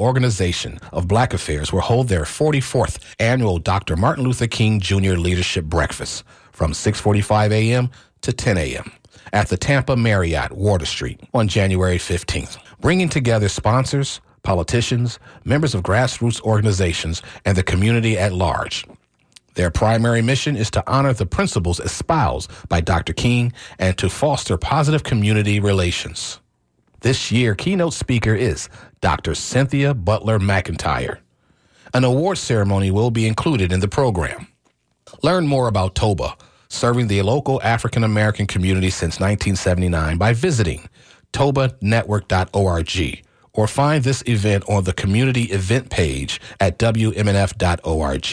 Organization of Black Affairs will hold their 44th annual Dr. Martin Luther King Jr. Leadership Breakfast from 6:45 a.m. to 10 a.m. at the Tampa Marriott, Water Street on January 15th, bringing together sponsors, politicians, members of grassroots organizations, and the community at large. Their primary mission is to honor the principles espoused by Dr. King and to foster positive community relations. This year, keynote speaker is Dr. Cynthia Butler McIntyre. An award ceremony will be included in the program. Learn more about TOBA, serving the local African American community since 1979 by visiting tobanetwork.org or find this event on the community event page at wmnf.org.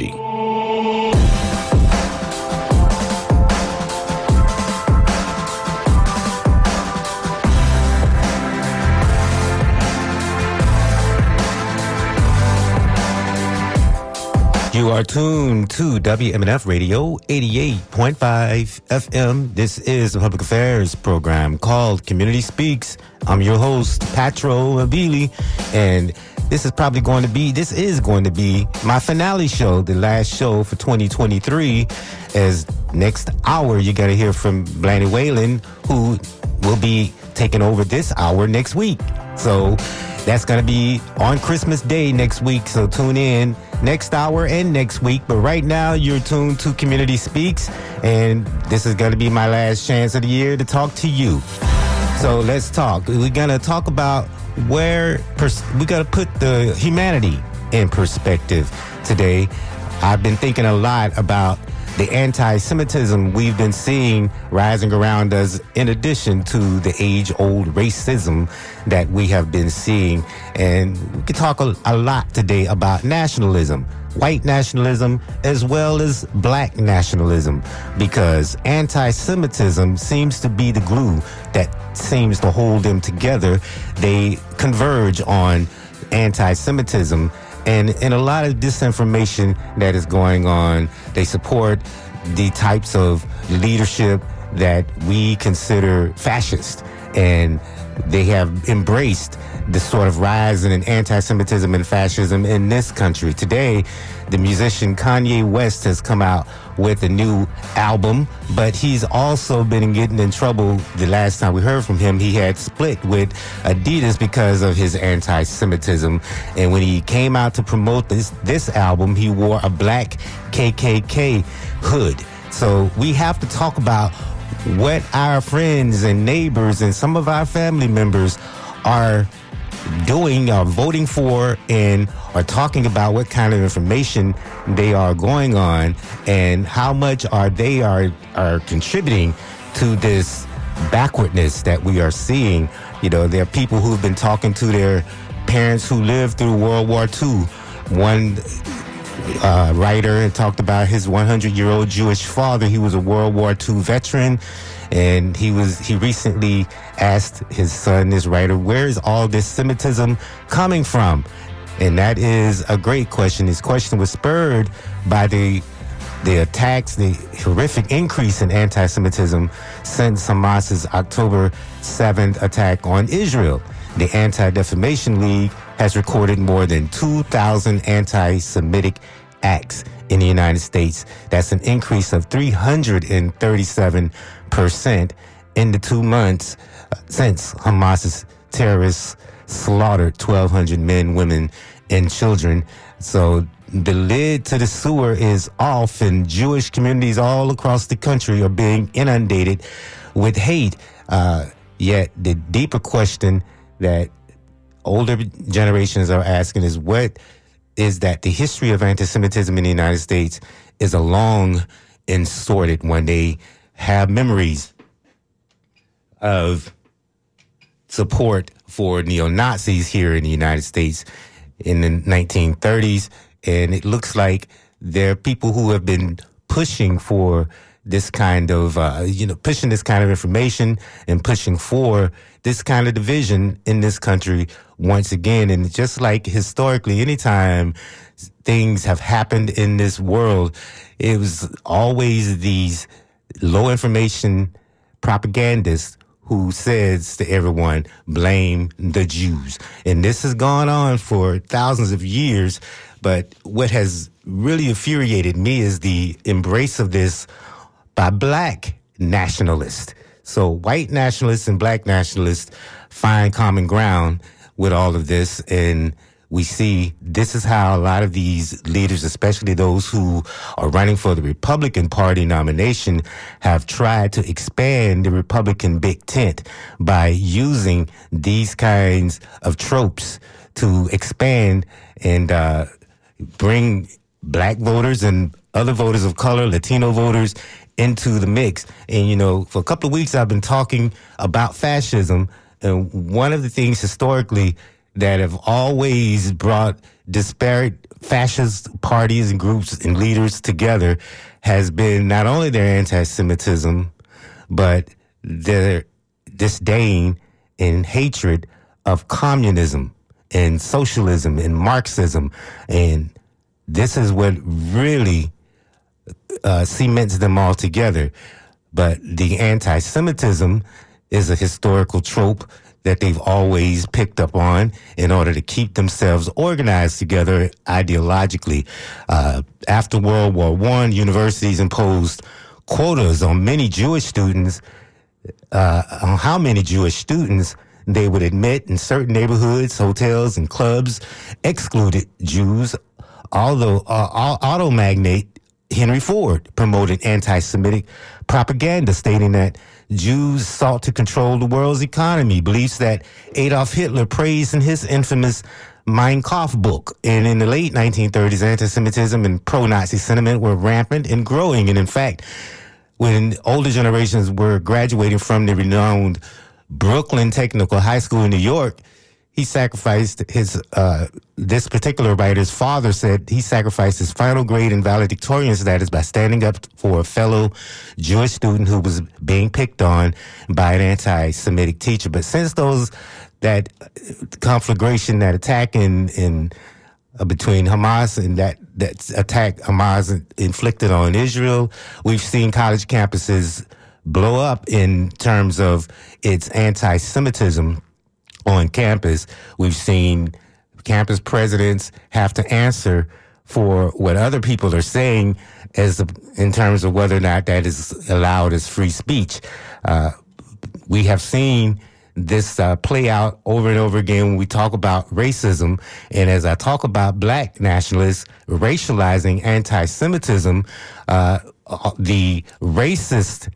You are tuned to WMNF Radio 88.5 FM. This is a public affairs program called Community Speaks. I'm your host, Patro Abili, and this is probably going to be, this is going to be my finale show, the last show for 2023. As next hour, you got to hear from Blaney Whalen, who will be taking over this hour next week. So that's going to be on Christmas Day next week. So tune in next hour and next week. But right now, you're tuned to Community Speaks, and this is going to be my last chance of the year to talk to you. So let's talk. We're going to talk about where pers- we got to put the humanity in perspective today. I've been thinking a lot about the anti-Semitism we've been seeing rising around us in addition to the age-old racism that we have been seeing. And we could talk a, a lot today about nationalism white nationalism as well as black nationalism because anti-Semitism seems to be the glue that seems to hold them together. They converge on anti-Semitism and in a lot of disinformation that is going on, they support the types of leadership that we consider fascist. And they have embraced the sort of rise in anti-Semitism and fascism in this country. Today, the musician Kanye West has come out with a new album, but he's also been getting in trouble. The last time we heard from him, he had split with Adidas because of his anti-Semitism. And when he came out to promote this, this album, he wore a black KKK hood. So we have to talk about what our friends and neighbors and some of our family members are doing or voting for and are talking about what kind of information they are going on and how much are they are are contributing to this backwardness that we are seeing. You know, there are people who've been talking to their parents who lived through World War II. One uh, writer talked about his 100 year old Jewish father. He was a World War II veteran. And he was, he recently asked his son, this writer, where is all this Semitism coming from? And that is a great question. His question was spurred by the the attacks, the horrific increase in anti-Semitism since Hamas's October 7th attack on Israel. The Anti-Defamation League has recorded more than 2,000 anti-Semitic acts in the United States. That's an increase of 337% in the two months uh, since Hamas's terrorists slaughtered 1,200 men, women, and children. So the lid to the sewer is off, and Jewish communities all across the country are being inundated with hate. Uh, yet the deeper question that older generations are asking is what is that the history of anti-Semitism in the United States is a long and sordid one. They have memories of support for neo-Nazis here in the United States in the 1930s. And it looks like there are people who have been pushing for this kind of, uh, you know, pushing this kind of information and pushing for this kind of division in this country once again. And just like historically, anytime things have happened in this world, it was always these low information propagandists who says to everyone, blame the Jews. And this has gone on for thousands of years. But what has really infuriated me is the embrace of this by black nationalists. So white nationalists and black nationalists find common ground with all of this. And we see this is how a lot of these leaders, especially those who are running for the Republican Party nomination, have tried to expand the Republican big tent by using these kinds of tropes to expand and uh, bring black voters and other voters of color, Latino voters into the mix. And, you know, for a couple of weeks, I've been talking about fascism. And one of the things historically that have always brought disparate fascist parties and groups and leaders together has been not only their anti-Semitism, but their disdain and hatred of communism and socialism and Marxism. And this is what really uh, cements them all together. But the anti Semitism is a historical trope that they've always picked up on in order to keep themselves organized together ideologically. Uh, after World War One, universities imposed quotas on many Jewish students, uh, on how many Jewish students they would admit in certain neighborhoods, hotels, and clubs excluded Jews. Although uh, auto magnate Henry Ford promoted anti-Semitic propaganda, stating that Jews sought to control the world's economy, beliefs that Adolf Hitler praised in his infamous Mein Kampf book. And in the late 1930s, anti-Semitism and pro-Nazi sentiment were rampant and growing. And in fact, when older generations were graduating from the renowned Brooklyn Technical High School in New York, he sacrificed his uh, this particular writer's father said he sacrificed his final grade in valedictorian status by standing up for a fellow Jewish student who was being picked on by an anti-Semitic teacher. But since those that conflagration, that attack in in uh, between Hamas and that that attack Hamas inflicted on Israel, we've seen college campuses blow up in terms of its anti-Semitism on campus. We've seen campus presidents have to answer for what other people are saying as in terms of whether or not that is allowed as free speech. Uh, we have seen this uh, play out over and over again when we talk about racism. And as I talk about black nationalists racializing anti-Semitism, uh, uh the racist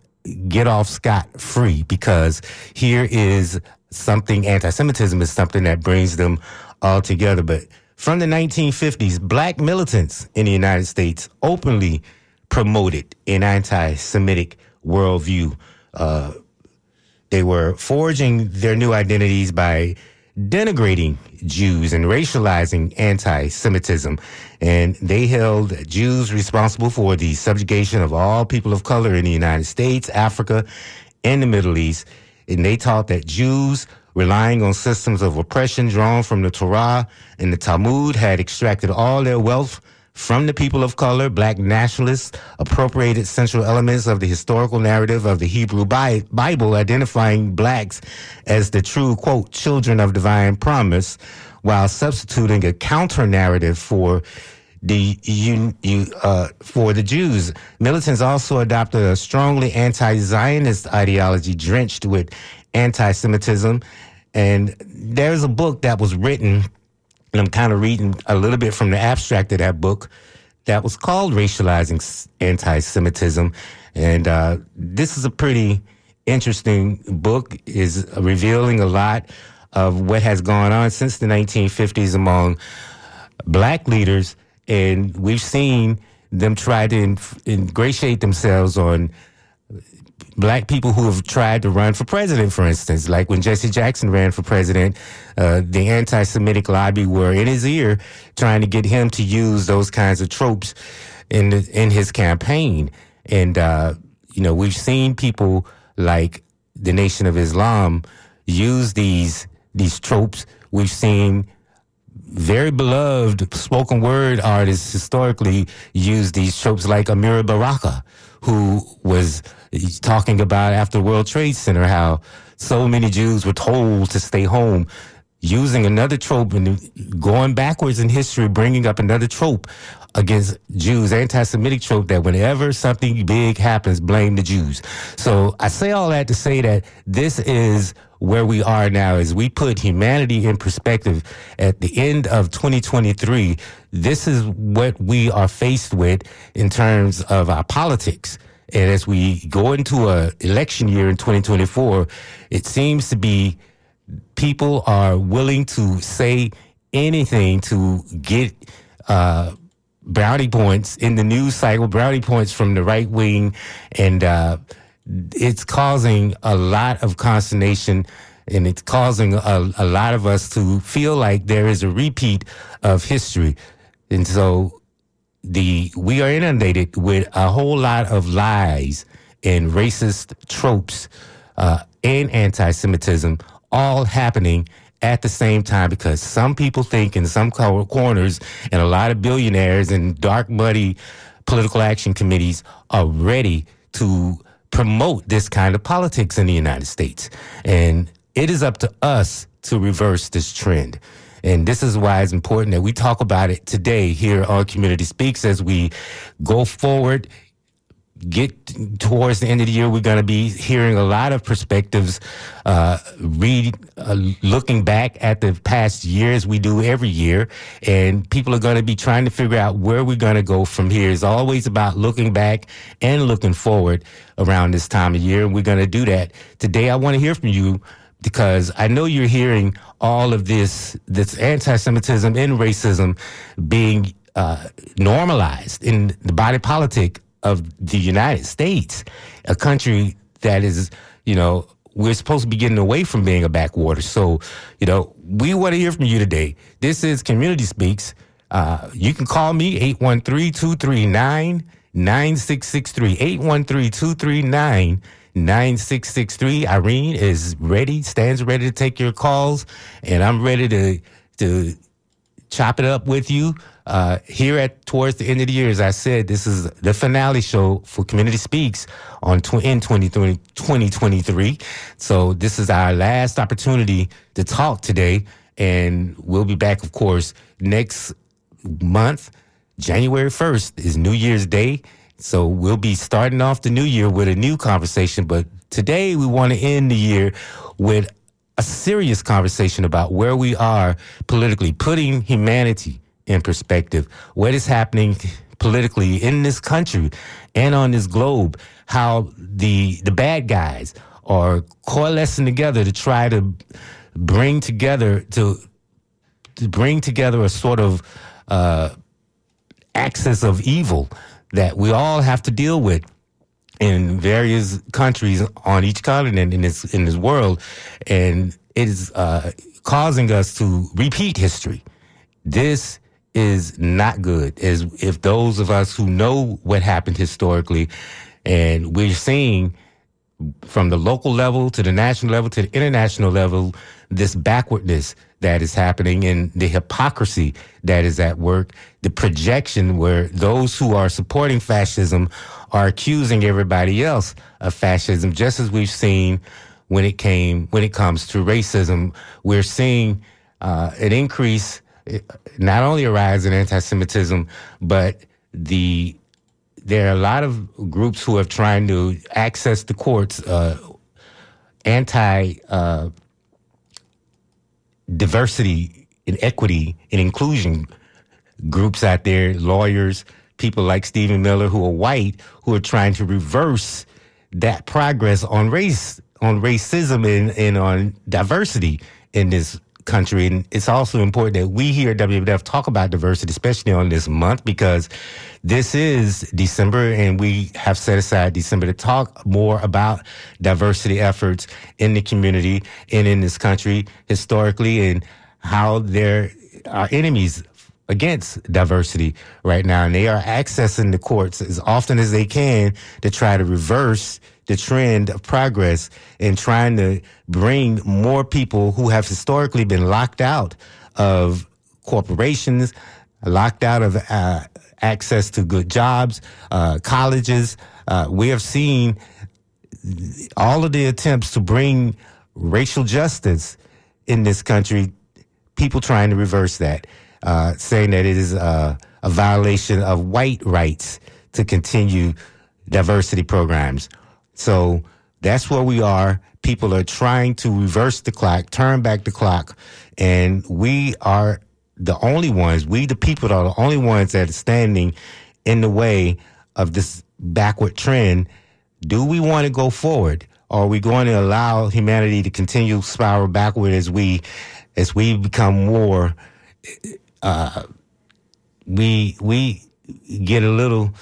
get off scot free because here is something anti-Semitism is something that brings them all together. But from the 1950s, black militants in the United States openly promoted an anti-Semitic worldview. Uh, they were forging their new identities by denigrating Jews and racializing anti-Semitism. And they held Jews responsible for the subjugation of all people of color in the United States, Africa, and the Middle East and they taught that Jews relying on systems of oppression drawn from the Torah and the Talmud had extracted all their wealth from the people of color. Black nationalists appropriated central elements of the historical narrative of the Hebrew Bible, identifying blacks as the true, quote, children of divine promise, while substituting a counter narrative for the you, you, uh, for the Jews. Militants also adopted a strongly anti-Zionist ideology drenched with anti-Semitism. And there's a book that was written, and I'm kind of reading a little bit from the abstract of that book that was called Racializing Anti-Semitism. And uh, this is a pretty interesting book, is revealing a lot of what has gone on since the 1950s among black leaders and we've seen them try to in, ingratiate themselves on black people who have tried to run for president, for instance, like when Jesse Jackson ran for president, uh, the anti-Semitic lobby were in his ear trying to get him to use those kinds of tropes in the, in his campaign. And uh, you know, we've seen people like the Nation of Islam use these these tropes. We've seen very beloved spoken word artists historically use these tropes like Amiri Baraka, who was talking about after World Trade Center how so many Jews were told to stay home using another trope and going backwards in history, bringing up another trope against Jews, anti-Semitic trope that whenever something big happens, blame the Jews. So I say all that to say that this is where we are now is we put humanity in perspective at the end of 2023. This is what we are faced with in terms of our politics. And as we go into a election year in 2024, it seems to be people are willing to say anything to get uh, brownie points in the news cycle, brownie points from the right wing, and uh, it's causing a lot of consternation. And it's causing a, a lot of us to feel like there is a repeat of history. And so the we are inundated with a whole lot of lies and racist tropes uh, and anti-Semitism all happening at the same time because some people think in some corners and a lot of billionaires and dark muddy political action committees are ready to promote this kind of politics in the United States. And it is up to us to reverse this trend. And this is why it's important that we talk about it today here on Community Speaks as we go forward get towards the end of the year, we're going to be hearing a lot of perspectives, uh, read, uh, looking back at the past years we do every year. And people are going to be trying to figure out where we're going to go from here. It's always about looking back and looking forward around this time of year. And we're going to do that. Today, I want to hear from you because I know you're hearing all of this, this anti-Semitism and racism being uh, normalized in the body politic of the United States, a country that is, you know, we're supposed to be getting away from being a backwater. So, you know, we want to hear from you today. This is Community Speaks. Uh, you can call me 813 239 9663. 813 239 9663. Irene is ready, stands ready to take your calls, and I'm ready to, to chop it up with you. Uh, here at towards the end of the year, as I said, this is the finale show for Community Speaks on tw- in 2020, 2023. So this is our last opportunity to talk today, and we'll be back, of course, next month. January 1st is New Year's Day. So we'll be starting off the new year with a new conversation. But today we want to end the year with a serious conversation about where we are politically, putting humanity in perspective, what is happening politically in this country and on this globe, how the the bad guys are coalescing together to try to bring together to, to bring together a sort of uh, axis of evil that we all have to deal with in various countries on each continent in this in this world, and it is uh, causing us to repeat history. This is not good. Is if those of us who know what happened historically, and we're seeing from the local level to the national level to the international level, this backwardness that is happening and the hypocrisy that is at work, the projection where those who are supporting fascism are accusing everybody else of fascism, just as we've seen when it came when it comes to racism. We're seeing uh, an increase, not only a rise in anti-Semitism, but the there are a lot of groups who are trying to access the courts, uh, anti uh, diversity and equity and inclusion groups out there, lawyers, people like Stephen Miller who are white, who are trying to reverse that progress on race, on racism and, and on diversity in this country. And it's also important that we here at WMNF talk about diversity, especially on this month, because this is December and we have set aside December to talk more about diversity efforts in the community and in this country historically and how there are enemies against diversity right now. And they are accessing the courts as often as they can to try to reverse the trend of progress in trying to bring more people who have historically been locked out of corporations, locked out of uh, access to good jobs, uh, colleges. Uh, we have seen all of the attempts to bring racial justice in this country, people trying to reverse that, uh, saying that it is a, a violation of white rights to continue diversity programs. So that's where we are. People are trying to reverse the clock, turn back the clock, and we are the only ones, we the people are the only ones that are standing in the way of this backward trend. Do we want to go forward? Or are we going to allow humanity to continue spiral backward as we as we become more uh, we we get a little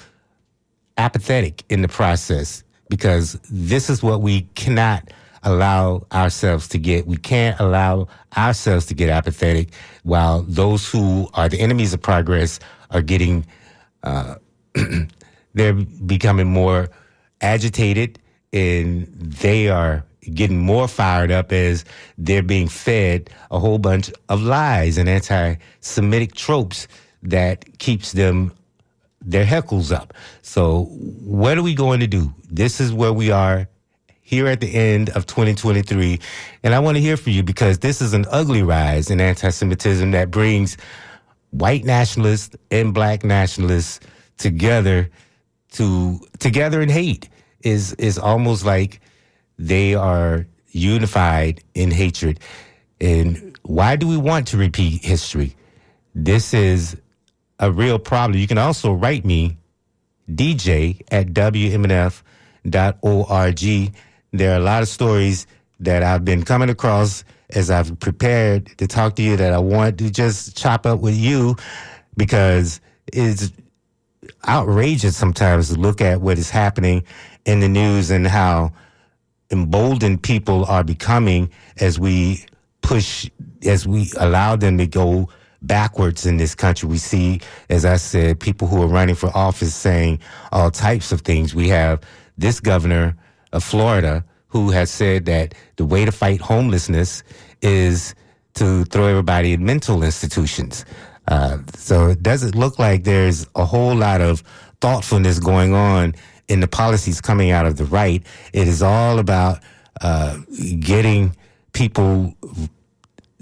apathetic in the process because this is what we cannot allow ourselves to get. We can't allow ourselves to get apathetic while those who are the enemies of progress are getting, uh, they're becoming more agitated and they are getting more fired up as they're being fed a whole bunch of lies and anti-Semitic tropes that keeps them their heckles up. So what are we going to do? This is where we are here at the end of 2023. And I want to hear from you because this is an ugly rise in anti-Semitism that brings white nationalists and black nationalists together to together in hate is is almost like they are unified in hatred. And why do we want to repeat history? This is a real problem. You can also write me, DJ at WMNF.org. There are a lot of stories that I've been coming across as I've prepared to talk to you that I want to just chop up with you because it's outrageous sometimes to look at what is happening in the news and how emboldened people are becoming as we push, as we allow them to go backwards in this country. We see, as I said, people who are running for office saying all types of things. We have this governor of Florida who has said that the way to fight homelessness is to throw everybody in mental institutions. Uh, so it doesn't look like there's a whole lot of thoughtfulness going on in the policies coming out of the right. It is all about uh, getting people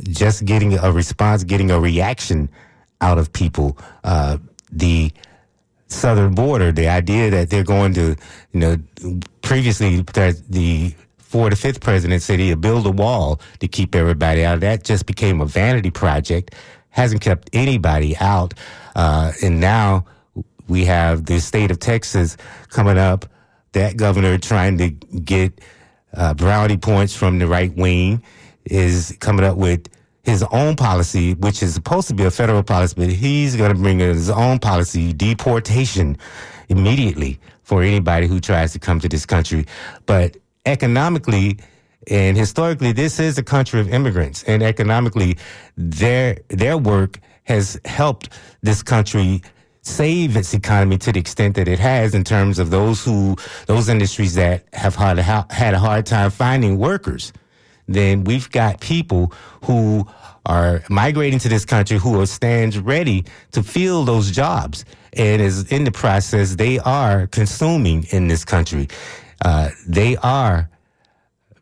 just getting a response, getting a reaction out of people. Uh, the southern border, the idea that they're going to, you know, previously the fourth or fifth president said he'd build a wall to keep everybody out. That just became a vanity project, hasn't kept anybody out. Uh, and now we have the state of Texas coming up, that governor trying to get uh, brownie points from the right wing is coming up with his own policy, which is supposed to be a federal policy, but he's going to bring his own policy, deportation immediately for anybody who tries to come to this country. But economically and historically, this is a country of immigrants, and economically, their their work has helped this country save its economy to the extent that it has in terms of those who those industries that have had a, had a hard time finding workers then we've got people who are migrating to this country who are stands ready to fill those jobs. And as in the process, they are consuming in this country. Uh, they are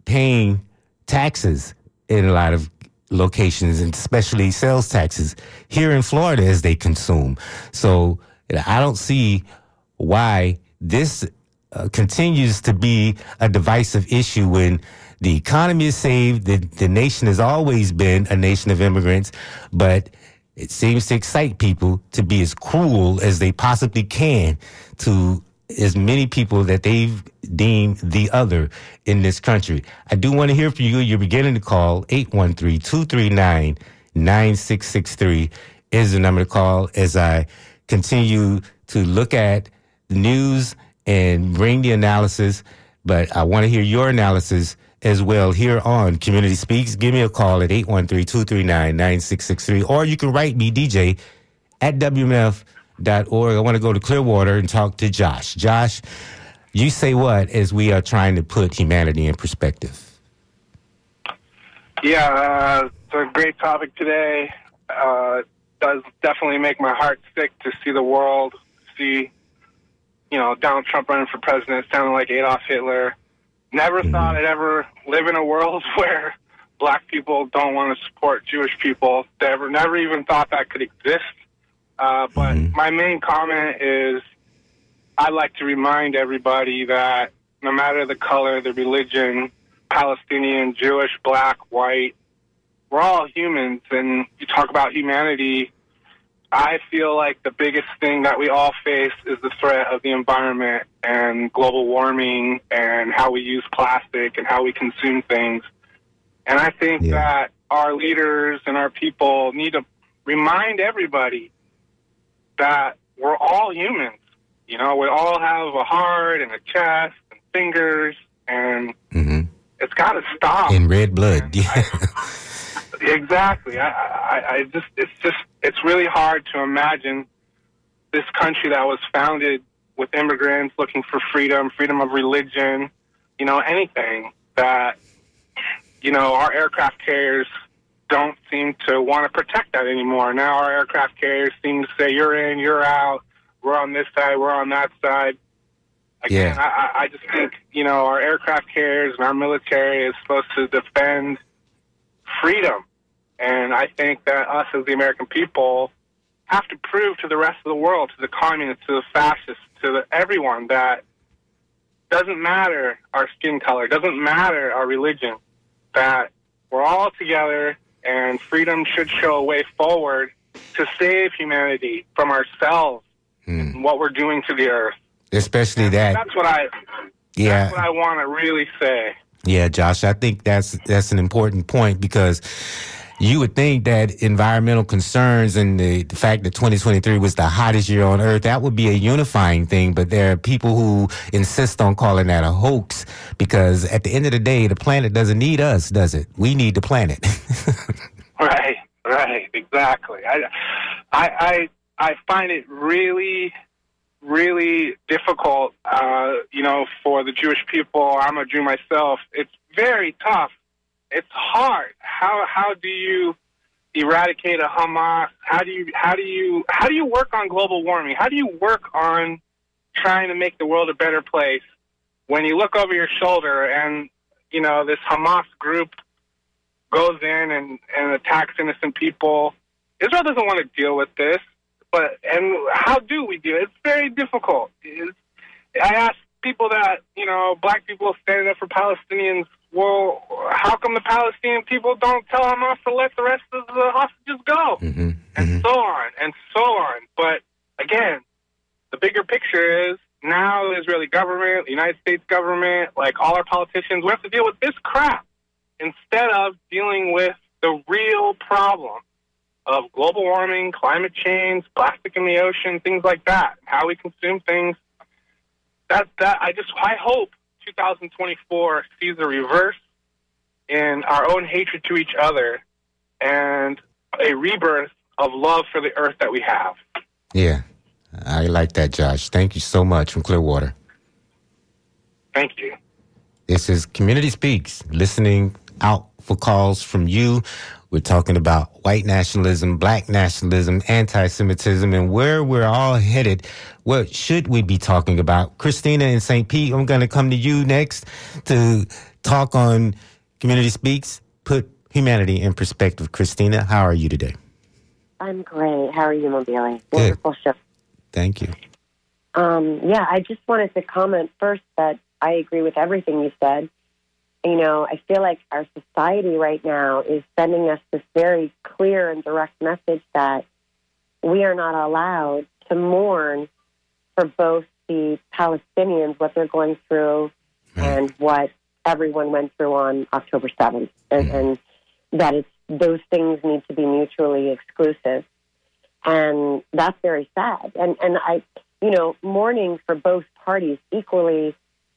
paying taxes in a lot of locations and especially sales taxes here in Florida as they consume. So I don't see why this uh, continues to be a divisive issue when the economy is saved. The, the nation has always been a nation of immigrants, but it seems to excite people to be as cruel as they possibly can to as many people that they've deemed the other in this country. I do want to hear from you. You're beginning to call 813-239-9663 is the number to call as I continue to look at the news and bring the analysis. But I want to hear your analysis as well here on Community Speaks. Give me a call at 813-239-9663 or you can write me, DJ, at WMNF.org. I want to go to Clearwater and talk to Josh. Josh, you say what as we are trying to put humanity in perspective? Yeah, uh, it's a great topic today. Uh, does definitely make my heart sick to see the world, see, you know, Donald Trump running for president, sounding like Adolf Hitler Never thought I'd ever live in a world where black people don't want to support Jewish people. Never, never even thought that could exist. Uh, but my main comment is I'd like to remind everybody that no matter the color, the religion, Palestinian, Jewish, black, white, we're all humans. And you talk about humanity, I feel like the biggest thing that we all face is the threat of the environment and global warming and how we use plastic and how we consume things. And I think Yeah. that our leaders and our people need to remind everybody that we're all humans. You know, we all have a heart and a chest and fingers, and hmm it's got to stop. In red blood. Yeah. Exactly. I, I, I just, it's just, it's really hard to imagine this country that was founded with immigrants looking for freedom, freedom of religion, you know, anything that, you know, our aircraft carriers don't seem to want to protect that anymore. Now our aircraft carriers seem to say, you're in, you're out, we're on this side, we're on that side. Again, Yeah. I, I- I just think, you know, our aircraft carriers and our military is supposed to defend freedom. And I think that us as the American people have to prove to the rest of the world, to the communists, to the fascists, to the, everyone that doesn't matter our skin color, doesn't matter our religion, that we're all together and freedom should show a way forward to save humanity from ourselves and hmm. what we're doing to the earth. Especially that. That's what I Yeah. that's what I want to really say. Yeah, Josh, I think that's that's an important point because you would think that environmental concerns and the, the fact that 2023 was the hottest year on earth, that would be a unifying thing. But there are people who insist on calling that a hoax because at the end of the day, the planet doesn't need us, does it? We need the planet. Right, right, exactly. I, I, I, I find it really, really difficult. Uh, you know, for the Jewish people. I'm a Jew myself. It's very tough. It's hard. How how do you eradicate a Hamas? How do you how do you how do you work on global warming? How do you work on trying to make the world a better place when you look over your shoulder and you know this Hamas group goes in and, and attacks innocent people. Israel doesn't want to deal with this, but and how do we do it? It's very difficult. It's, I ask people that you know, black people standing up for Palestinians. Well, how come the Palestinian people don't tell Hamas to let the rest of the hostages go? hmm and so on and so on. But again, the bigger picture is now the Israeli government, the United States government, like all our politicians, we have to deal with this crap instead of dealing with the real problem of global warming, climate change, plastic in the ocean, things like that, how we consume things. That that I just I hope 2024 sees a reverse in our own hatred to each other and a rebirth of love for the earth that we have. Yeah, I like that, Josh. Thank you so much from Clearwater. Thank you. This is Community Speaks, listening out for calls from you. We're talking about white nationalism, black nationalism, anti Semitism, and where we're all headed. What should we be talking about? Christina in St. Pete, I'm going to come to you next to talk on Community Speaks, put humanity in perspective. Christina, how are you today? I'm great. How are you, Mobile? Wonderful show. Thank you. Um, yeah, I just wanted to comment first that I agree with everything you said. You know, I feel like our society right now is sending us this very clear and direct message that we are not allowed to mourn for both the Palestinians, what they're going through, and what everyone went through on October 7th. And, mm-hmm. and that it's, those things need to be mutually exclusive. And that's very sad. And, and I, you know, mourning for both parties equally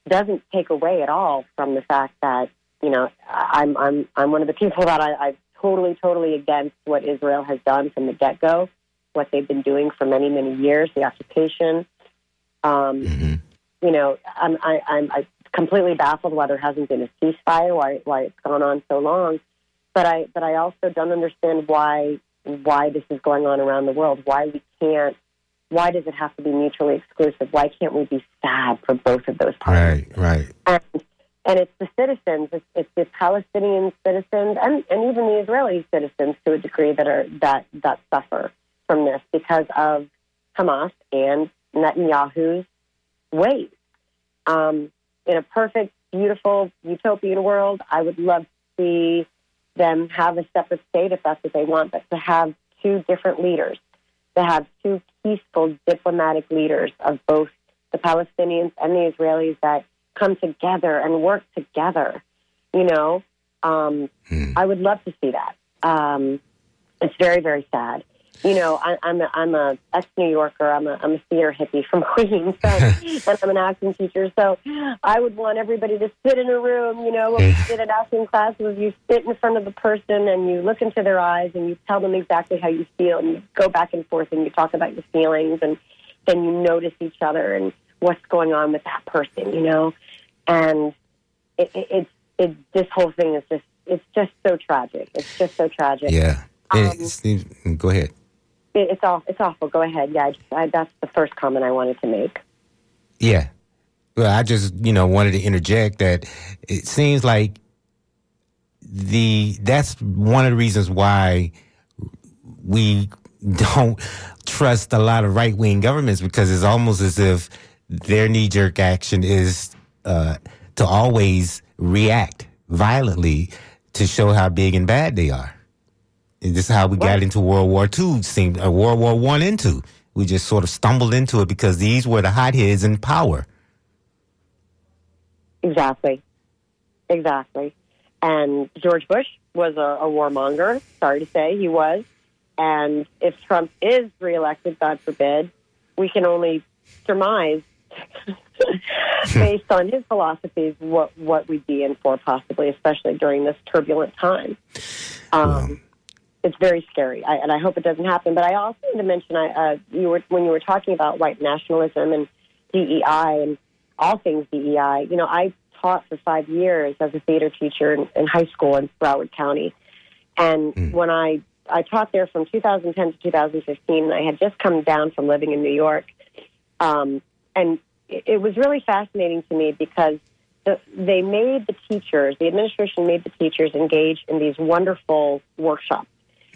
doesn't take away at all from the fact that you know I'm I'm I'm one of the people that I, I'm totally totally against what Israel has done from the get go, what they've been doing for many many years, the occupation. Um, hmm you know, I'm I, I'm I'm completely baffled why there hasn't been a ceasefire, why why it's gone on so long. But I but I also don't understand why why this is going on around the world. Why we can't. Why does it have to be mutually exclusive? Why can't we be sad for both of those parties? Right, right. And and it's the citizens, it's, it's the Palestinian citizens, and, and even the Israeli citizens to a degree that are that that suffer from this because of Hamas and Netanyahu's ways. Um, in a perfect, beautiful, utopian world, I would love to see them have a separate state if that's what they want, but to have two different leaders, to have two peaceful diplomatic leaders of both the Palestinians and the Israelis that come together and work together. You know, um, hmm. I would love to see that. Um, it's very, very sad. You know, I, I'm a, I'm a ex New Yorker. I'm a I'm a theater hippie from Queens, so, and I'm an acting teacher. So I would want everybody to sit in a room. You know, what we did at acting class was you sit in front of the person and you look into their eyes and you tell them exactly how you feel, and you go back and forth and you talk about your feelings, and then you notice each other and what's going on with that person. You know, and it, it, it's it, this whole thing is just it's just so tragic. It's just so tragic. Yeah. Um, go ahead. It, it's awful. It's awful. Go ahead. Yeah, I I, that's the first comment I wanted to make. Yeah. Well, I just you know wanted to interject that it seems like the that's one of the reasons why we don't trust a lot of right wing governments because it's almost as if their knee jerk action is uh, to always react violently to show how big and bad they are. And this is how we got into World War II, seemed uh, World War One into. We just sort of stumbled into it because these were the hotheads in power. Exactly, exactly. And George Bush was a, a warmonger. Sorry to say, he was. And if Trump is reelected, God forbid, we can only surmise based on his philosophies, what what we'd be in for possibly, especially during this turbulent time. Um, It's very scary, I, and I hope it doesn't happen. But I also need to mention, I, uh, you were when you were talking about white nationalism and DEI and all things DEI. You know, I taught for five years as a theater teacher in, in high school in Broward County, and mm. when I I taught there from 2010 to 2015, and I had just come down from living in New York. Um, and it was really fascinating to me because the, they made the teachers, the administration made the teachers engage in these wonderful workshops.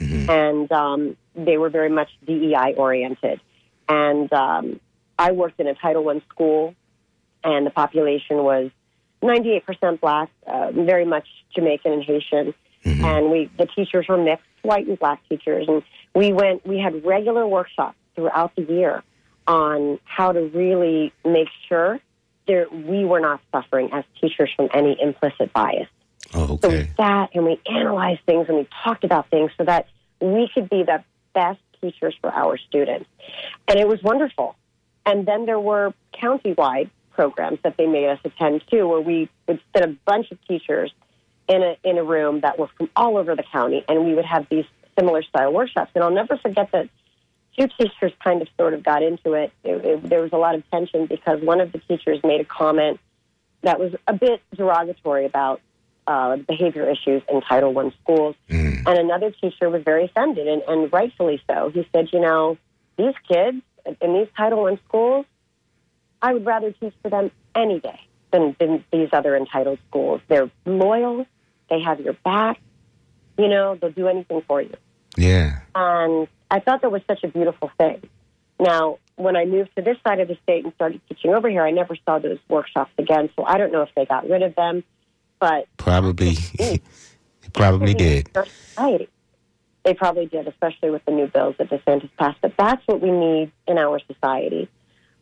Mm-hmm. And um, they were very much DEI oriented. And um, I worked in a Title I school, and the population was 98% black, uh, very much Jamaican and Haitian. Mm-hmm. And we, the teachers were mixed, white and black teachers. And we went, we had regular workshops throughout the year on how to really make sure that we were not suffering as teachers from any implicit bias. Oh, okay. So we sat and we analyzed things and we talked about things so that we could be the best teachers for our students. And it was wonderful. And then there were county-wide programs that they made us attend to where we would sit a bunch of teachers in a in a room that were from all over the county and we would have these similar style workshops. And I'll never forget that two teachers kind of sort of got into it. It, it. There was a lot of tension because one of the teachers made a comment that was a bit derogatory about uh, behavior issues in Title I schools. Mm. And another teacher was very offended, and, and rightfully so. He said, you know, these kids in these Title I schools, I would rather teach for them any day than, than these other entitled schools. They're loyal, they have your back, you know, they'll do anything for you. Yeah. And I thought that was such a beautiful thing. Now, when I moved to this side of the state and started teaching over here, I never saw those workshops again. So I don't know if they got rid of them, but probably, probably did. Society. They probably did, especially with the new bills that DeSantis passed. But that's what we need in our society.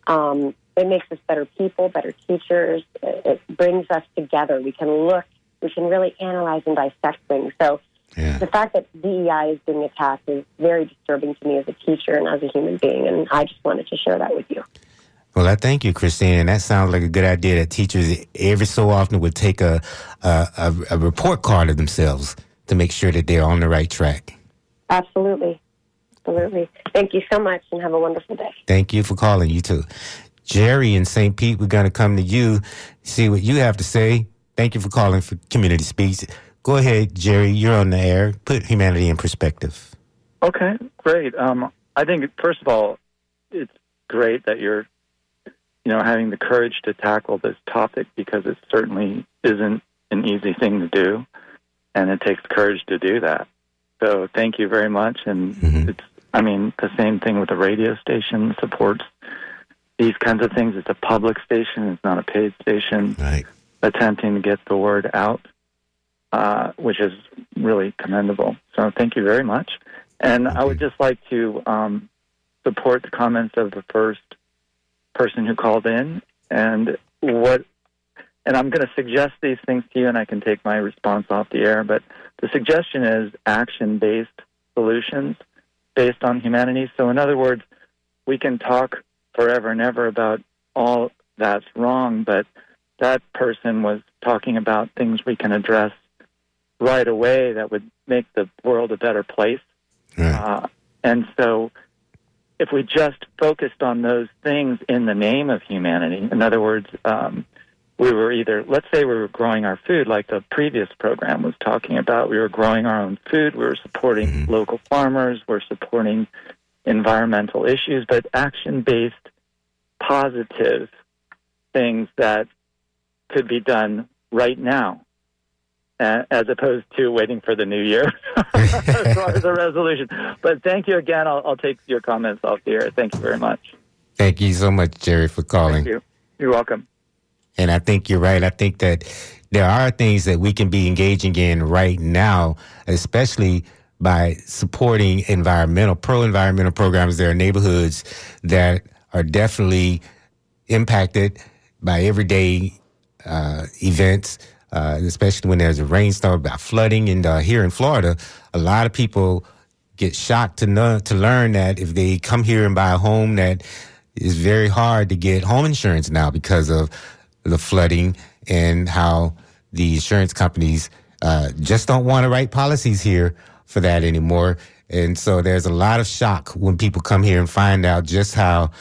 Um, it makes us better people, better teachers. It, it brings us together. We can look. We can really analyze and dissect things. So yeah. The fact that DEI is being attacked is very disturbing to me as a teacher and as a human being, and I just wanted to share that with you. Well, I thank you, Christine, and that sounds like a good idea. That teachers every so often would take a a, a report card of themselves to make sure that they're on the right track. Absolutely, absolutely. Thank you so much, and have a wonderful day. Thank you for calling. You too, Jerry in St. Pete. We're going to come to you, see what you have to say. Thank you for calling for Community Speaks. Go ahead, Jerry. You're on the air. Put humanity in perspective. Okay, great. Um, I think first of all, it's great that you're you know, having the courage to tackle this topic because it certainly isn't an easy thing to do, and it takes courage to do that. So thank you very much. And Mhm. it's, I mean, the same thing with the radio station supports these kinds of things. It's a public station. It's not a paid station Right. attempting to get the word out, uh, which is really commendable. So thank you very much. And I would just like to um, support the comments of the first person who called in and what and I'm going to suggest these things to you and I can take my response off the air but the suggestion is action based solutions based on humanity so in other words we can talk forever and ever about all that's wrong but that person was talking about things we can address right away that would make the world a better place Right. uh, and so, if we just focused on those things in the name of humanity, in other words, um, we were either, let's say we were growing our food, like the previous program was talking about, we were growing our own food, we were supporting Mhm. local farmers, we're supporting environmental issues, but action based, positive things that could be done right now. Uh, As opposed to waiting for the new year as far as a resolution. But thank you again. I'll, I'll take your comments off the air. Thank you very much. Thank you so much, Jerry, for calling. Thank you. You're welcome. And I think you're right. I think that there are things that we can be engaging in right now, especially by supporting environmental, pro environmental programs. There are neighborhoods that are definitely impacted by everyday uh, events, uh, especially when there's a rainstorm about flooding. And uh, here in Florida, a lot of people get shocked to know, to learn that if they come here and buy a home, that it's very hard to get home insurance now because of the flooding and how the insurance companies uh, just don't want to write policies here for that anymore. And so there's a lot of shock when people come here and find out just how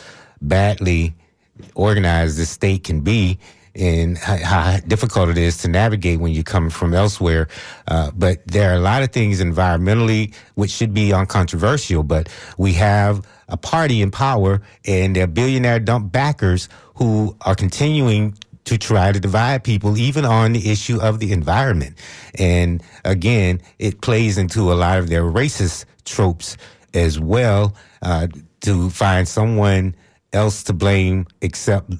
badly organized the state can be and how, how difficult it is to navigate when you come from elsewhere. Uh, but there are a lot of things environmentally which should be uncontroversial, but we have a party in power and their billionaire dump backers who are continuing to try to divide people even on the issue of the environment. And again, it plays into a lot of their racist tropes as well uh, to find someone else to blame except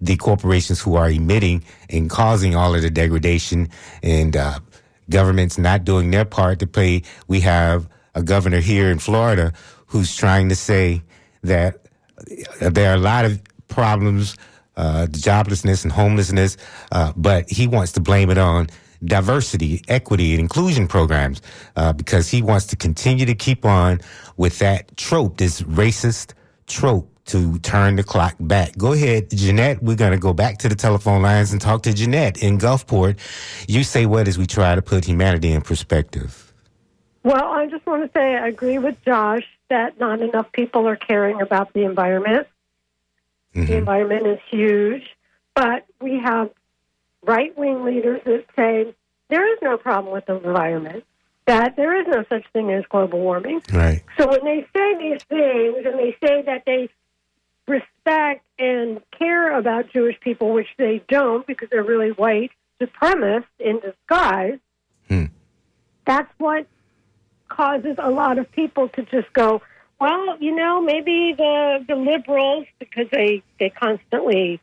the corporations who are emitting and causing all of the degradation and uh, governments not doing their part to play. We have a governor here in Florida who's trying to say that there are a lot of problems, uh, joblessness and homelessness, uh, but he wants to blame it on diversity, equity, and inclusion programs uh, because he wants to continue to keep on with that trope, this racist trope to turn the clock back. Go ahead, Jeanette. We're going to go back to the telephone lines and talk to Jeanette in Gulfport. You say what as we try to put humanity in perspective? Well, I just want to say I agree with Josh that not enough people are caring about the environment. Mhm. The environment is huge, but we have right wing leaders that say there is no problem with the environment, that there is no such thing as global warming. Right. So when they say these things and they say that they respect and care about Jewish people, which they don't because they're really white supremacists in disguise, Hmm. that's what causes a lot of people to just go, well, you know, maybe the the liberals because they they constantly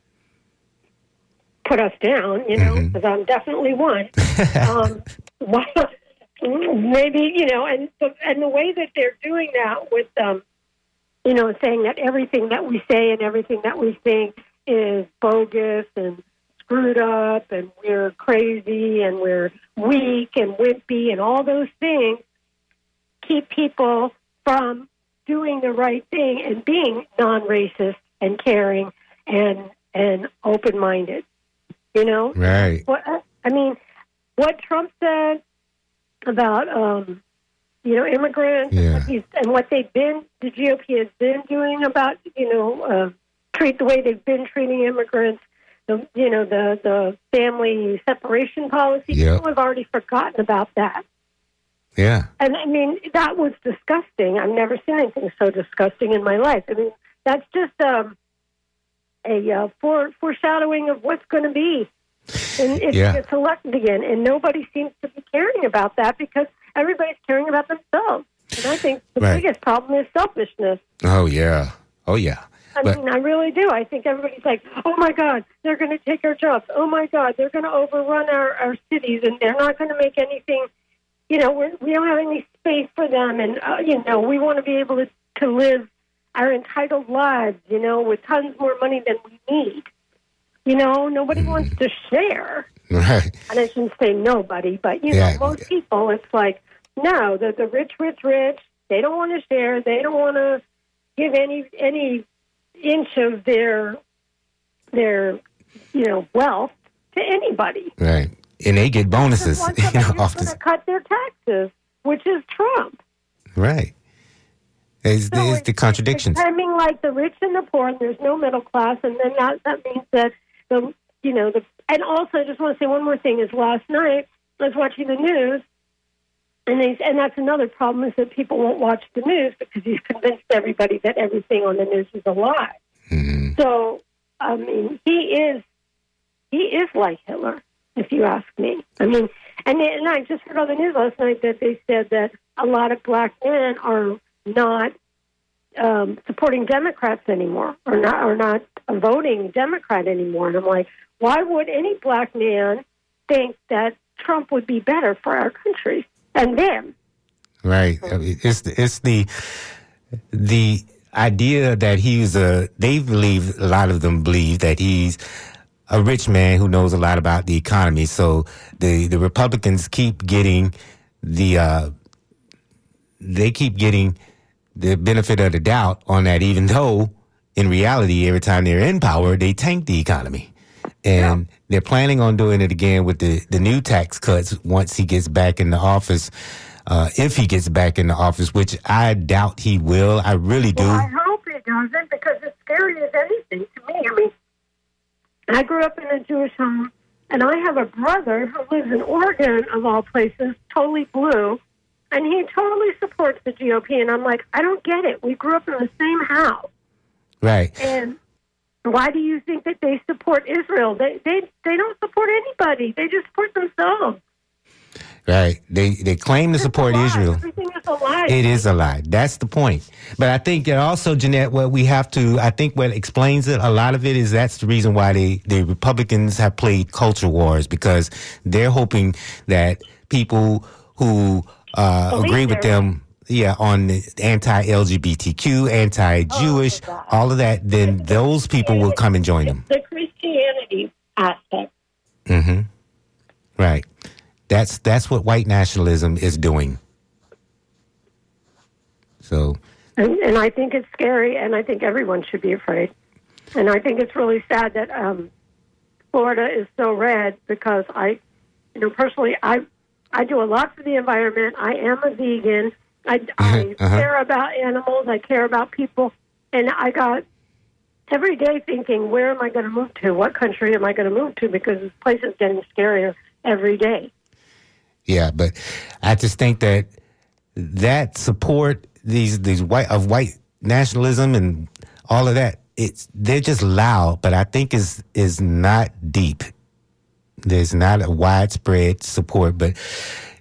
put us down, you know, because I'm definitely one. um, well, maybe you know, and and the way that they're doing that with um, you know, saying that everything that we say and everything that we think is bogus and screwed up, and we're crazy and we're weak and wimpy and all those things keep people from doing the right thing and being non-racist and caring and and open-minded. You know, Right. what I mean, what Trump said about um, you know immigrants and, what he's, and what they've been the GOP has been doing about you know uh, treat the way they've been treating immigrants. The you know the the family separation policy. Yep. People have already forgotten about that. Yeah. And I mean, that was disgusting. I've never seen anything so disgusting in my life. I mean, that's just um, a uh, fore, foreshadowing of what's going to be and if Yeah. he gets elected again. And nobody seems to be caring about that because everybody's caring about themselves. And I think the Right. biggest problem is selfishness. Oh yeah. Oh yeah. I But- mean, I really do. I think everybody's like, oh my God, they're going to take our jobs. Oh my God, they're going to overrun our, our cities and they're not going to make anything, you know, we're, we don't have any space for them. And, uh, you know, we want to be able to, to live our entitled lives, you know, with tons more money than we need. You know, nobody Mm-hmm. wants to share. Right. And I shouldn't say nobody, but, you Yeah. know, most people, it's like, no, the, the rich, rich, rich, they don't want to share. They don't want to give any any inch of their their you know wealth to anybody. Right. And they get bonuses, you know, somebody off who's going this. to cut their taxes, which is Trump. Right. It's, So it's it's- the contradictions. I mean, like the rich and the poor, and there's no middle class, and then that that means that the you know the and also I just want to say one more thing is last night I was watching the news, and they and that's another problem is that people won't watch the news because he's convinced everybody that everything on the news is a lie. Mhm. So I mean he is he is like Hitler, if you ask me. I mean, and and I just heard on the news last night that they said that a lot of black men are not um, supporting Democrats anymore, or not, or not voting Democrat anymore. And I'm like, why would any black man think that Trump would be better for our country and them? Right. I mean, It's the, it's the the idea that he's a. They believe a lot of them believe that he's a rich man who knows a lot about the economy. So the the Republicans keep getting the uh, they keep getting the benefit of the doubt on that, even though in reality, every time they're in power, they tank the economy. And they're planning on doing it again with the, the new tax cuts once he gets back in the office. Uh, if he gets back in the office, which I doubt he will. I really do. Well, I hope he doesn't because it's scary as anything to me. I mean, I grew up in a Jewish home, and I have a brother who lives in Oregon, of all places, totally blue, and he totally supports the GOP. And I'm like, I don't get it. We grew up in the same house, right. and why do you think that they support Israel? They they they don't support anybody. They just support themselves. Right. They they claim to It's support. Israel. Everything is a lie. It is a lie. That's the point. But I think that also, Jeanette, what we have to, I think what explains it, a lot of it is that's the reason why they, the Republicans have played culture wars because they're hoping that people who uh, agree with they're them, yeah, on anti-LGBTQ, anti-Jewish, Oh, all of that, then those people will come and join them. The Christianity aspect. Mm-hmm. Right. That's that's what white nationalism is doing. So And, and I think it's scary, and I think everyone should be afraid. And I think it's really sad that um, Florida is so red because I, you know, personally, I, I do a lot for the environment. I am a vegan. I, I Uh-huh. care about animals. I care about people, and I got every day thinking, where am I going to move to? What country am I going to move to? Because this place is getting scarier every day. Yeah, but I just think that that support these these white of white nationalism and all of that it's they're just loud, but I think is is not deep. There's not a widespread support, but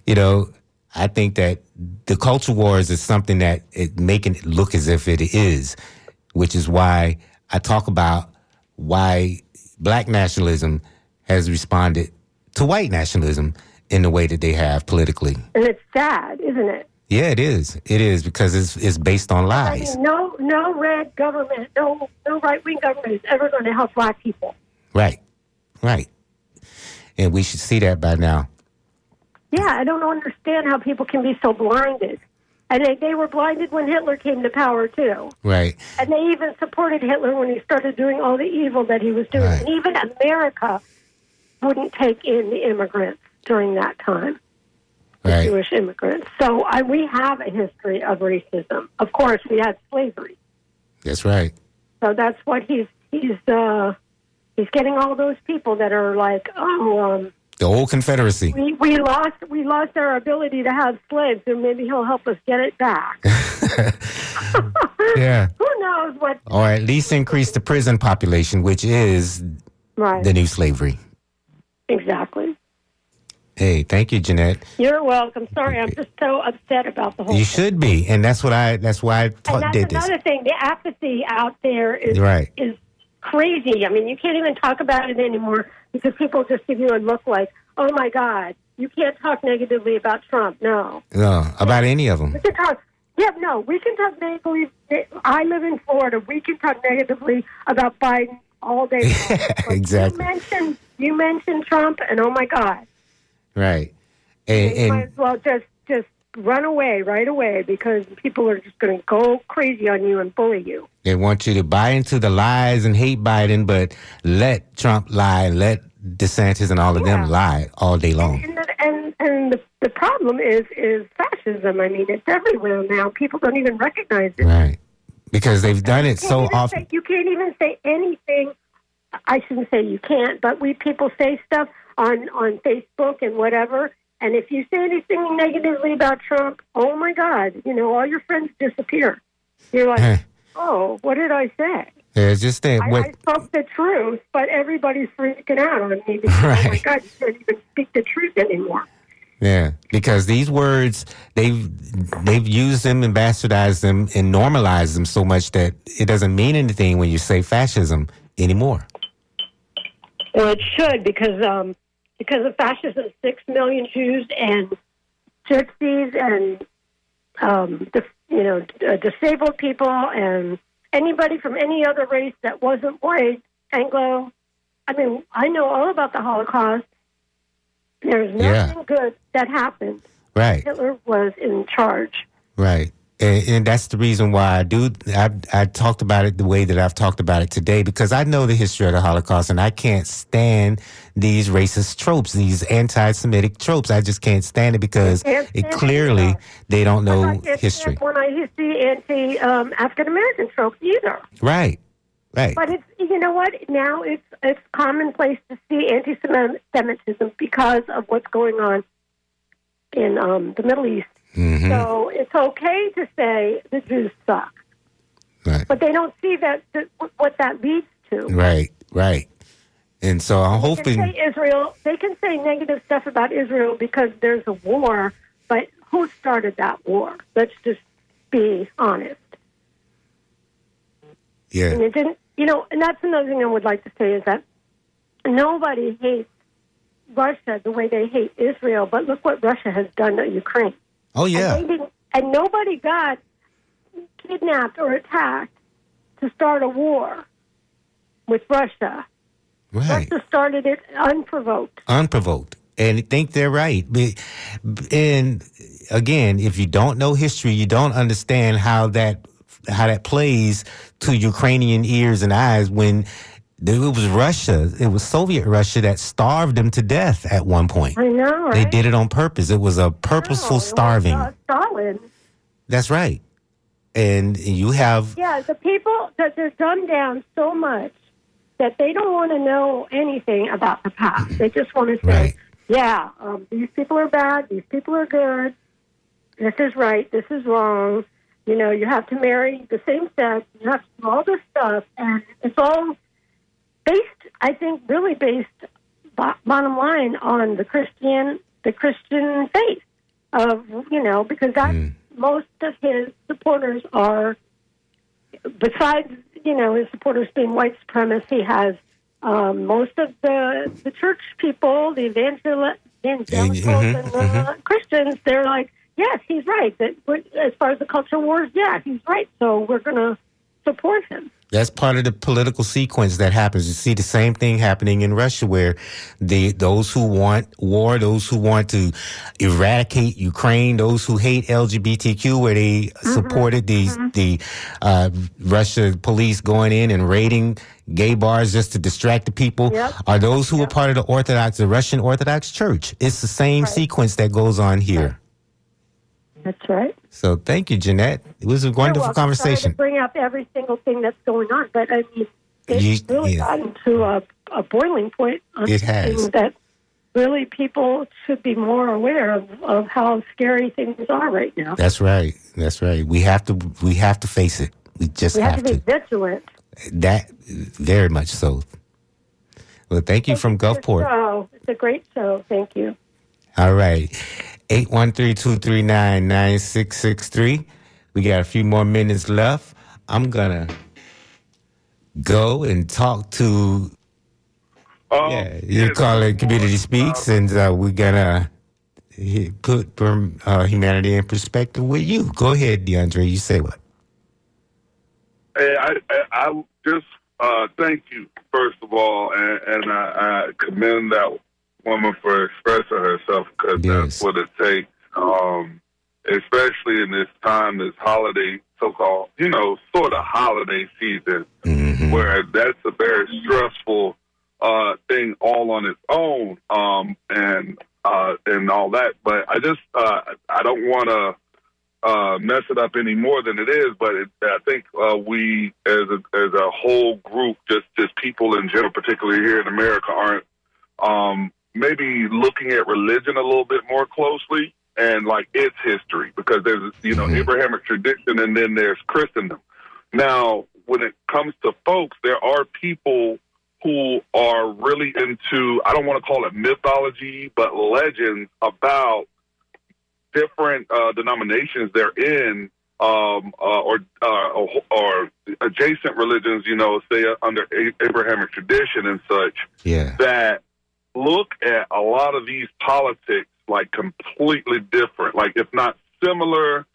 you know, I think that the culture wars is something that it making it look as if it is, which is why I talk about why black nationalism has responded to white nationalism in the way that they have politically. And it's sad, isn't it? Yeah, it is. It is because it's it's based on I lies. mean, no, no red government, no, no right wing government is ever going to help black people. Right. Right. And we should see that by now. Yeah, I don't understand how people can be so blinded. And they, they were blinded when Hitler came to power too. Right. And they even supported Hitler when he started doing all the evil that he was doing. Right. And even America wouldn't take in the immigrants during that time, Right. Jewish immigrants. So I, we have a history of racism. Of course, we had slavery. That's right. So that's what he's he's uh, he's getting all those people that are like, oh, um, The old Confederacy. we we lost we lost our ability to have slaves, and maybe he'll help us get it back. Yeah. Who knows what? Or at least increase the prison population, which is Right. the new slavery. Exactly. Hey, thank you, Jeanette. You're welcome. Sorry, I'm just so upset about the whole. You thing. should be, and that's what I. That's why I And that's did this. another thing. The apathy out there is Right. is crazy. I mean, you can't even talk about it anymore because people just give you a look like, "Oh my God, you can't talk negatively about Trump." No, No, about any of them. we can talk. Yeah, no, we can talk negatively. I live in Florida. We can talk negatively about Biden all day. long. Exactly. You mentioned you mentioned Trump, and oh my God, Right. And, you might as well just just run away right away because people are just going to go crazy on you and bully you. they want you to buy into the lies and hate Biden, but let Trump lie, let DeSantis and all of Yeah. them lie all day long. And the, and, and the, the problem is is fascism. I mean, it's everywhere now. People don't even recognize it. Right. Because they've done it so often. say- you can't even say anything. I shouldn't say you can't, but we people say stuff on on Facebook and whatever. And if you say anything negatively about Trump, oh my God, you know, all your friends disappear. You're like, oh, what did I say? It's just that I, what I spoke the truth, but everybody's freaking out on me because, oh my God, you can't even speak the truth anymore. Yeah, because these words they've they've used them and bastardized them and normalized them so much that it doesn't mean anything when you say fascism anymore. Well, it should because um, because of fascism, six million Jews and gypsies and um, you know uh, disabled people and anybody from any other race that wasn't white, Anglo. I mean, I know all about the Holocaust. There's Yeah. nothing good that happened. Right, Hitler was in charge. right, and, and that's the reason why I do. I I talked about it the way that I've talked about it today because I know the history of the Holocaust and I can't stand these racist tropes, these anti-Semitic tropes. I just can't stand it because it stand it, clearly they don't know history. When I see anti um, African American tropes either. Right, right, But it's you know what now it's it's commonplace to see anti-Semitism because of what's going on in um, the Middle East. Hmm So it's okay to say the Jews suck, right. but they don't see that, that what that leads to. Right, right. And so I'm They hoping. can say Israel. They can say negative stuff about Israel because there's a war, but who started that war? Let's just be honest. yeah, And it didn't, you know, and that's another thing I would like to say is that nobody hates Russia the way they hate Israel, but look what Russia has done to Ukraine. Oh And, yeah, didn't, and nobody got kidnapped or attacked to start a war with Russia. right. Russia started it unprovoked. Unprovoked, and I think they're right. And again, if you don't know history, you don't understand how that how that plays to Ukrainian ears and eyes when. It was Russia. It was Soviet Russia that starved them to death at one point. I know, right? They did it on purpose. It was a No, purposeful it was, starving. uh, Stalin. That's right. And you have Yeah, the people that they're dumbed down so much that they don't want to know anything about the past. They just want to say, Right. "Yeah, um, these people are bad. These people are good. This is right. This is wrong." You know, you have to marry the same sex. You have to do all this stuff, and it's all based. I think really based, bottom line, on the Christian the Christian faith of you know because that Mm. most of his supporters are besides you know his supporters being white supremacists, he has um, most of the the church people, the evangel- evangelicals Mhm, and the Christians. They're like, yes, he's right. That as far as the culture wars, yeah, he's right. So we're going to support him. That's part of the political sequence that happens. You see the same thing happening in Russia, where the those who want war, those who want to eradicate Ukraine, those who hate LGBTQ, where they supported the the uh, Russia police going in and raiding gay bars just to distract the people, Yep. are those who are part of the Orthodox, the Russian Orthodox Church. It's the same sequence that goes on here. That's right. So thank you, Jeanette. It was a wonderful You're welcome. Sorry conversation. bring up every single thing that's going on, but I mean, it's You- really yeah. gotten to a, a boiling point. On It has. That really people should be more aware of, of how scary things are right now. That's right. That's right. We have to we have to face it. We just We have, have to be to. vigilant. That very much so. Well, thank you from Thank you Gulfport. show. It's a great show. Thank you. All right. 813-239-9663. We got a few more minutes left. I'm gonna go and talk to Um, yeah, you yeah, call it Community Speaks and uh, we're gonna put uh, humanity in perspective with you. Go ahead, DeAndre. You say what? Hey, I, I, I just uh, thank you first of all, and, and I, I commend that woman for expressing herself because Yes. that's what it takes. Um, especially in this time, this holiday, so-called, you know, sort of holiday season, Mhm. where that's a very stressful uh, thing all on its own, um, and uh, and all that. But I just uh, I don't want to uh, mess it up any more than it is. But it, I think uh, we, as a as a whole group, just just people in general, particularly here in America, aren't um, maybe looking at religion a little bit more closely and like its history because there's you know Mhm. Abrahamic tradition and then there's Christendom. Now, when it comes to folks, there are people who are really into I don't want to call it mythology, but legends about different uh, denominations they're in, um, uh, or, uh, or or adjacent religions. You know, say uh, under A- Abrahamic tradition and such Yeah. that look at a lot of these politics like completely different. Like if not similar,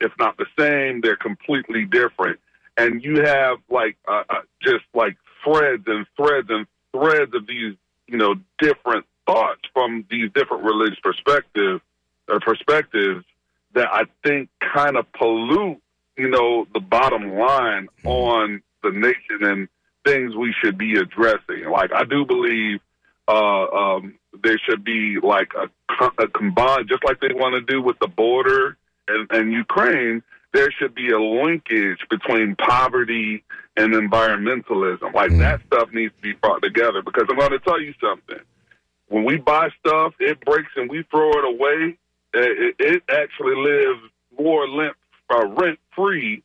if not the same, they're completely different. And you have like uh, uh, just like threads and threads and threads of these, you know, different thoughts from these different religious perspectives or perspectives that I think kind of pollute, you know, the bottom line on the nation and things we should be addressing. Like I do believe uh, um, there should be like a, a combined, just like they want to do with the border and, and Ukraine. There should be a linkage between poverty and environmentalism. Like Mm. that stuff needs to be brought together. Because I'm going to tell you something. When we buy stuff, it breaks and we throw it away. uh, It, it actually lives more rent, uh, rent free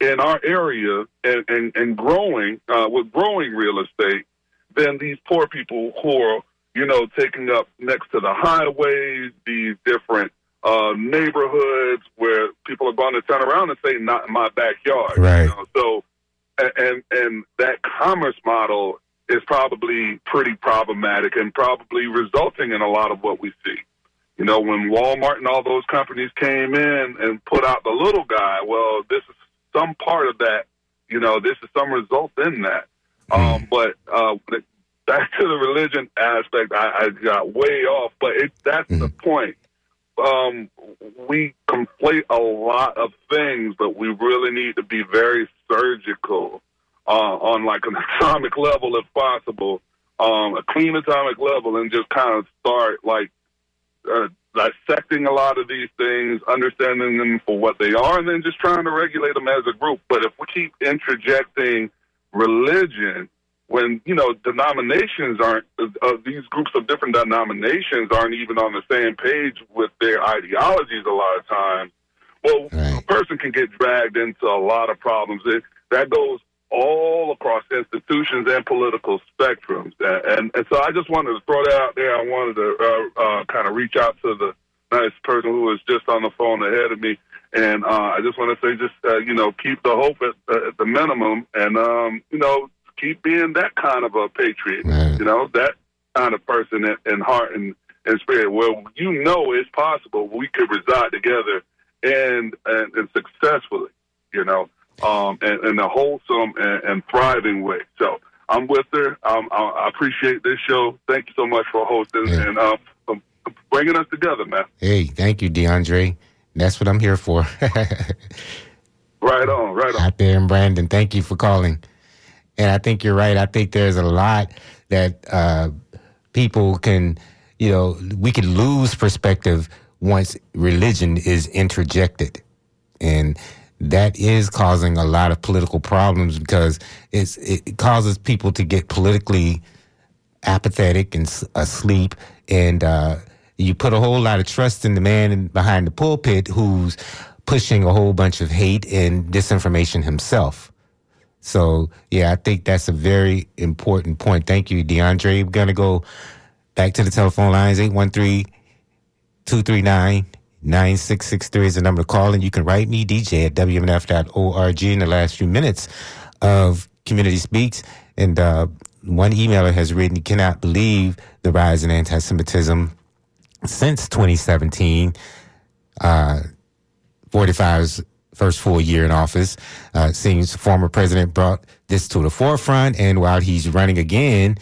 in our area and, and, and growing uh, with growing real estate than these poor people who are, you know, taking up next to the highways, these different uh, neighborhoods where people are going to turn around and say, "Not in my backyard." Right. You know? So, and and that commerce model is probably pretty problematic and probably resulting in a lot of what we see. You know, when Walmart and all those companies came in and put out the little guy, well, this is some part of that. You know, this is some result in that. Um, but uh, back to the religion aspect, I, I got way off, but it, that's the point. Um, we conflate a lot of things, but we really need to be very surgical uh, on like an atomic level, if possible, um, a clean atomic level, and just kind of start like uh, dissecting a lot of these things, understanding them for what they are, and then just trying to regulate them as a group. But if we keep interjecting religion when you know denominations aren't uh, these groups of different denominations aren't even on the same page with their ideologies a lot of times. Well Right. a person can get dragged into a lot of problems. It, that goes all across institutions and political spectrums. And, and and so i just wanted to throw that out there. I wanted to uh, uh, kind of reach out to the nice person who was just on the phone ahead of me and uh, I just want to say, just uh, you know, keep the hope at, uh, at the minimum, and um, you know, keep being that kind of a patriot. Right. You know, that kind of person in, in heart and, and spirit. Well, you know, it's possible we could reside together and and, and successfully. You know, um, and in a wholesome and, and thriving way. So I'm with her. Um, I, I appreciate this show. Thank you so much for hosting Yeah. and uh, bringing us together, man. Hey, thank you, DeAndre. That's what I'm here for. Right on, right on. Out there in Brandon, thank you for calling. And I think you're right. I think there's a lot that uh, people can, you know, we could lose perspective once religion is interjected. And that is causing a lot of political problems because it's, it causes people to get politically apathetic and asleep and uh, you put a whole lot of trust in the man behind the pulpit who's pushing a whole bunch of hate and disinformation himself. So, yeah, I think that's a very important point. Thank you, DeAndre. We're going to go back to the telephone lines 813 239 9663 is the number to call, and you can write me, DJ, at WMNF.org in the last few minutes of Community Speaks. And uh, one emailer has written, cannot believe the rise in anti Semitism since 2017. Uh, 45's first full year in office. Uh, seems former president brought this to the forefront, and while he's running again,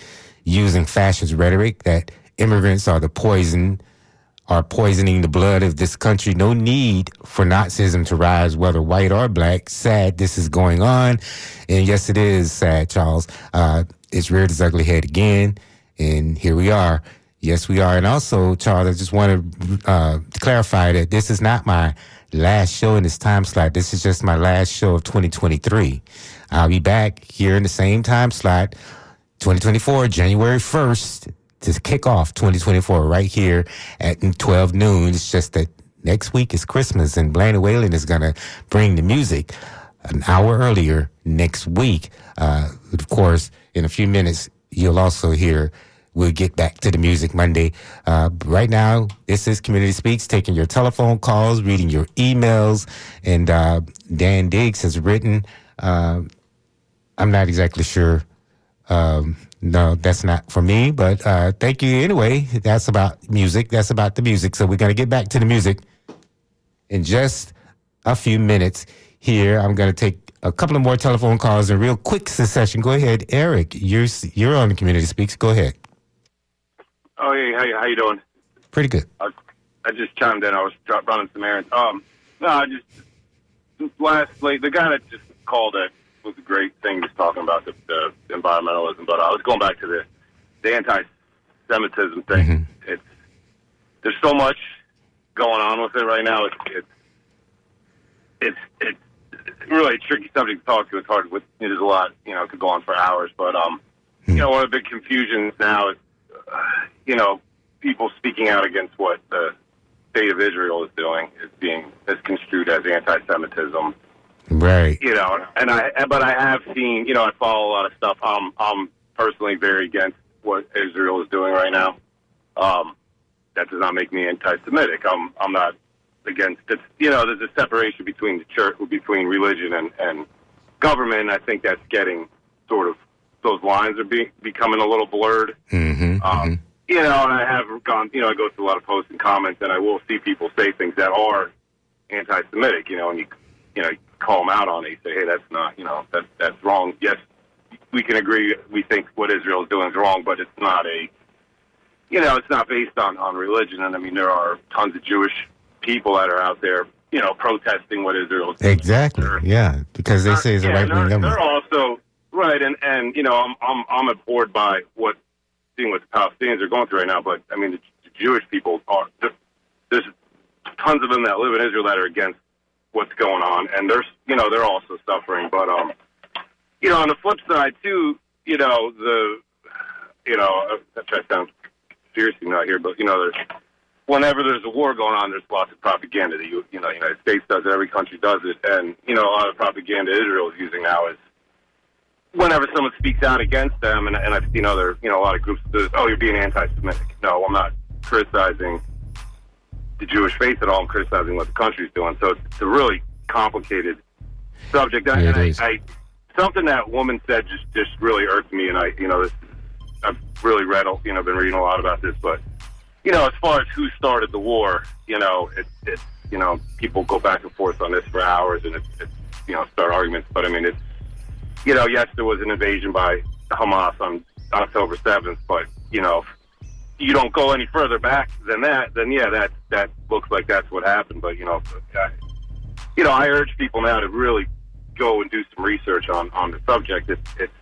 using fascist rhetoric that immigrants are the poison, are poisoning the blood of this country. No need for Nazism to rise, whether white or black. Sad this is going on, and yes, it is sad, Charles. Uh, it's reared its ugly head again, and here we are. Yes, we are. And also, Charles, I just want to uh, clarify that this is not my last show in this time slot. This is just my last show of 2023. I'll be back here in the same time slot, 2024, January 1st, to kick off 2024 right here at 12 noon. It's just that next week is Christmas and Blaine Whalen is going to bring the music an hour earlier next week. Uh, of course, in a few minutes, you'll also hear We'll get back to the music Monday. Uh, right now, this is Community Speaks, taking your telephone calls, reading your emails. And uh, Dan Diggs has written, uh, I'm not exactly sure. Um, no, that's not for me, but uh, thank you anyway. That's about music. That's about the music. So we're going to get back to the music in just a few minutes here. I'm going to take a couple of more telephone calls in real quick succession. Go ahead, Eric. You're you're on Community Speaks. Go ahead. Oh, hey, how, how you doing? Pretty good. I, I just chimed in. I was running some errands. Um, no, I just last like the guy that just called it was a great thing, just talking about the, the environmentalism. But I was going back to the the anti-Semitism thing. Mm-hmm. It's there's so much going on with it right now. It's it's it's, it's really a tricky subject to talk to. It's hard. With there's a lot. You know, it could go on for hours. But um, you know, one of the big confusions now is you know, people speaking out against what the state of Israel is doing is being misconstrued as anti-Semitism. Right. You know, and I, but I have seen, you know, I follow a lot of stuff. I'm, I'm personally very against what Israel is doing right now. Um, that does not make me anti-Semitic. I'm, I'm not against it. You know, there's a separation between the church, between religion and, and government. I think that's getting sort of those lines are be, becoming a little blurred. Mm-hmm, um, mm-hmm. You know, and I have gone, you know, I go through a lot of posts and comments, and I will see people say things that are anti-Semitic. You know, and you, you know, you call them out on it. You say, hey, that's not, you know, that that's wrong. Yes, we can agree. We think what Israel is doing is wrong, but it's not a, you know, it's not based on on religion. And I mean, there are tons of Jewish people that are out there, you know, protesting what Israel is doing. Exactly. Yeah, because they say it's a right wing government. They're also Right, and and you know, I'm I'm I'm abhorred by what seeing what the Palestinians are going through right now. But I mean, the, the Jewish people are there's tons of them that live in Israel that are against what's going on, and there's you know they're also suffering. But um, you know, on the flip side too, you know the you know I try to sound seriously not here, but you know there's whenever there's a war going on, there's lots of propaganda that you you know the United States does it, every country does it, and you know a lot of propaganda Israel is using now is whenever someone speaks out against them, and, and I've seen other, you know, a lot of groups that, oh, you're being anti-Semitic. No, I'm not criticizing the Jewish faith at all. I'm criticizing what the country's doing. So it's, it's a really complicated subject. Yeah, and I, I, something that woman said just just really irked me, and I, you know, this, I've really read, you know, been reading a lot about this, but you know, as far as who started the war, you know, it's it, you know, people go back and forth on this for hours, and it's, it's you know, start arguments. But I mean, it's you know, yes, there was an invasion by Hamas on October 7th, but, you know, if you don't go any further back than that, then yeah, that that looks like that's what happened. But you know, I, you know, I urge people now to really go and do some research on on the subject. It's it's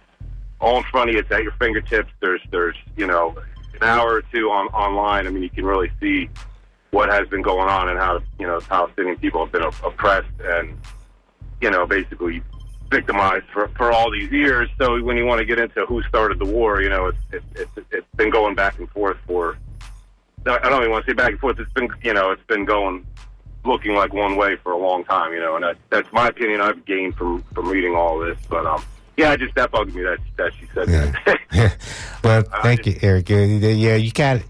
all in front of you. It's at your fingertips. There's there's you know an hour or two on online. I mean, you can really see what has been going on and how you know Palestinian people have been oppressed and you know basically victimized for, for all these years. So when you want to get into who started the war, you know, it's it's it's, it's been going back and forth for. I don't even want to say back and forth. It's been you know it's been going looking like one way for a long time, you know, and that, that's my opinion I've gained from from reading all this. But um, yeah, I just that bugged me that that she said that. well, thank you, Eric. Yeah, Yeah, you got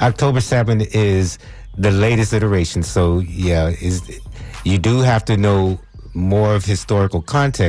October seventh is the latest iteration. So yeah, is you do have to know more of historical context.